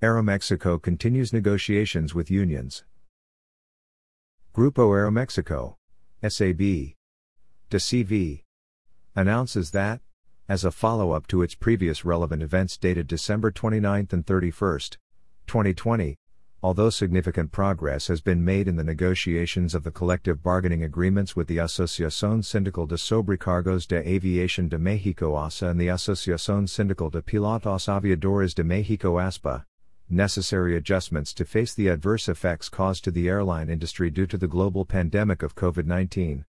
Aeromexico continues negotiations with unions. Grupo Aeromexico, SAB, DeCV, announces that, as a follow up to its previous relevant events dated December 29 and 31, 2020, although significant progress has been made in the negotiations of the collective bargaining agreements with the Asociación Sindical de Sobrecargos de Aviación de México ASA and the Asociación Sindical de Pilotos Aviadores de México ASPA, necessary adjustments to face the adverse effects caused to the airline industry due to the global pandemic of COVID 19.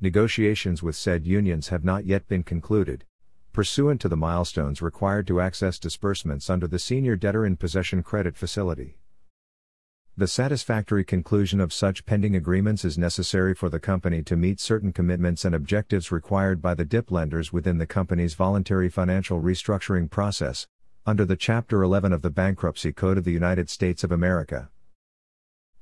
Negotiations with said unions have not yet been concluded, pursuant to the milestones required to access disbursements under the Senior Debtor in Possession Credit Facility. The satisfactory conclusion of such pending agreements is necessary for the company to meet certain commitments and objectives required by the DIP lenders within the company's voluntary financial restructuring process, under the Chapter 11 of the Bankruptcy Code of the United States of America.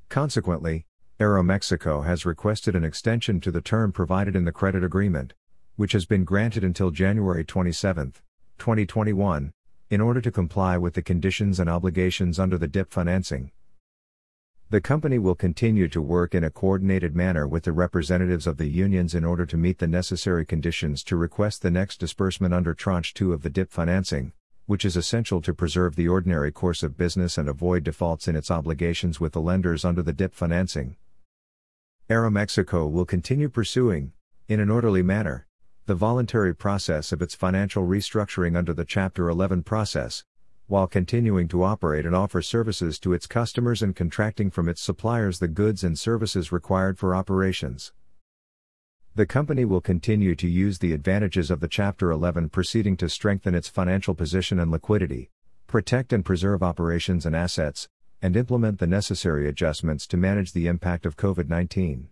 Consequently, Aeromexico has requested an extension to the term provided in the credit agreement, which has been granted until January 27, 2021, in order to comply with the conditions and obligations under the DIP financing. The company will continue to work in a coordinated manner with the representatives of the unions in order to meet the necessary conditions to request the next disbursement under Tranche 2 of the DIP financing, which is essential to preserve the ordinary course of business and avoid defaults in its obligations with the lenders under the DIP financing. Aeromexico will continue pursuing, in an orderly manner, the voluntary process of its financial restructuring under the Chapter 11 process, while continuing to operate and offer services to its customers and contracting from its suppliers the goods and services required for operations. The company will continue to use the advantages of the Chapter 11 proceeding to strengthen its financial position and liquidity, protect and preserve operations and assets, and implement the necessary adjustments to manage the impact of COVID 19.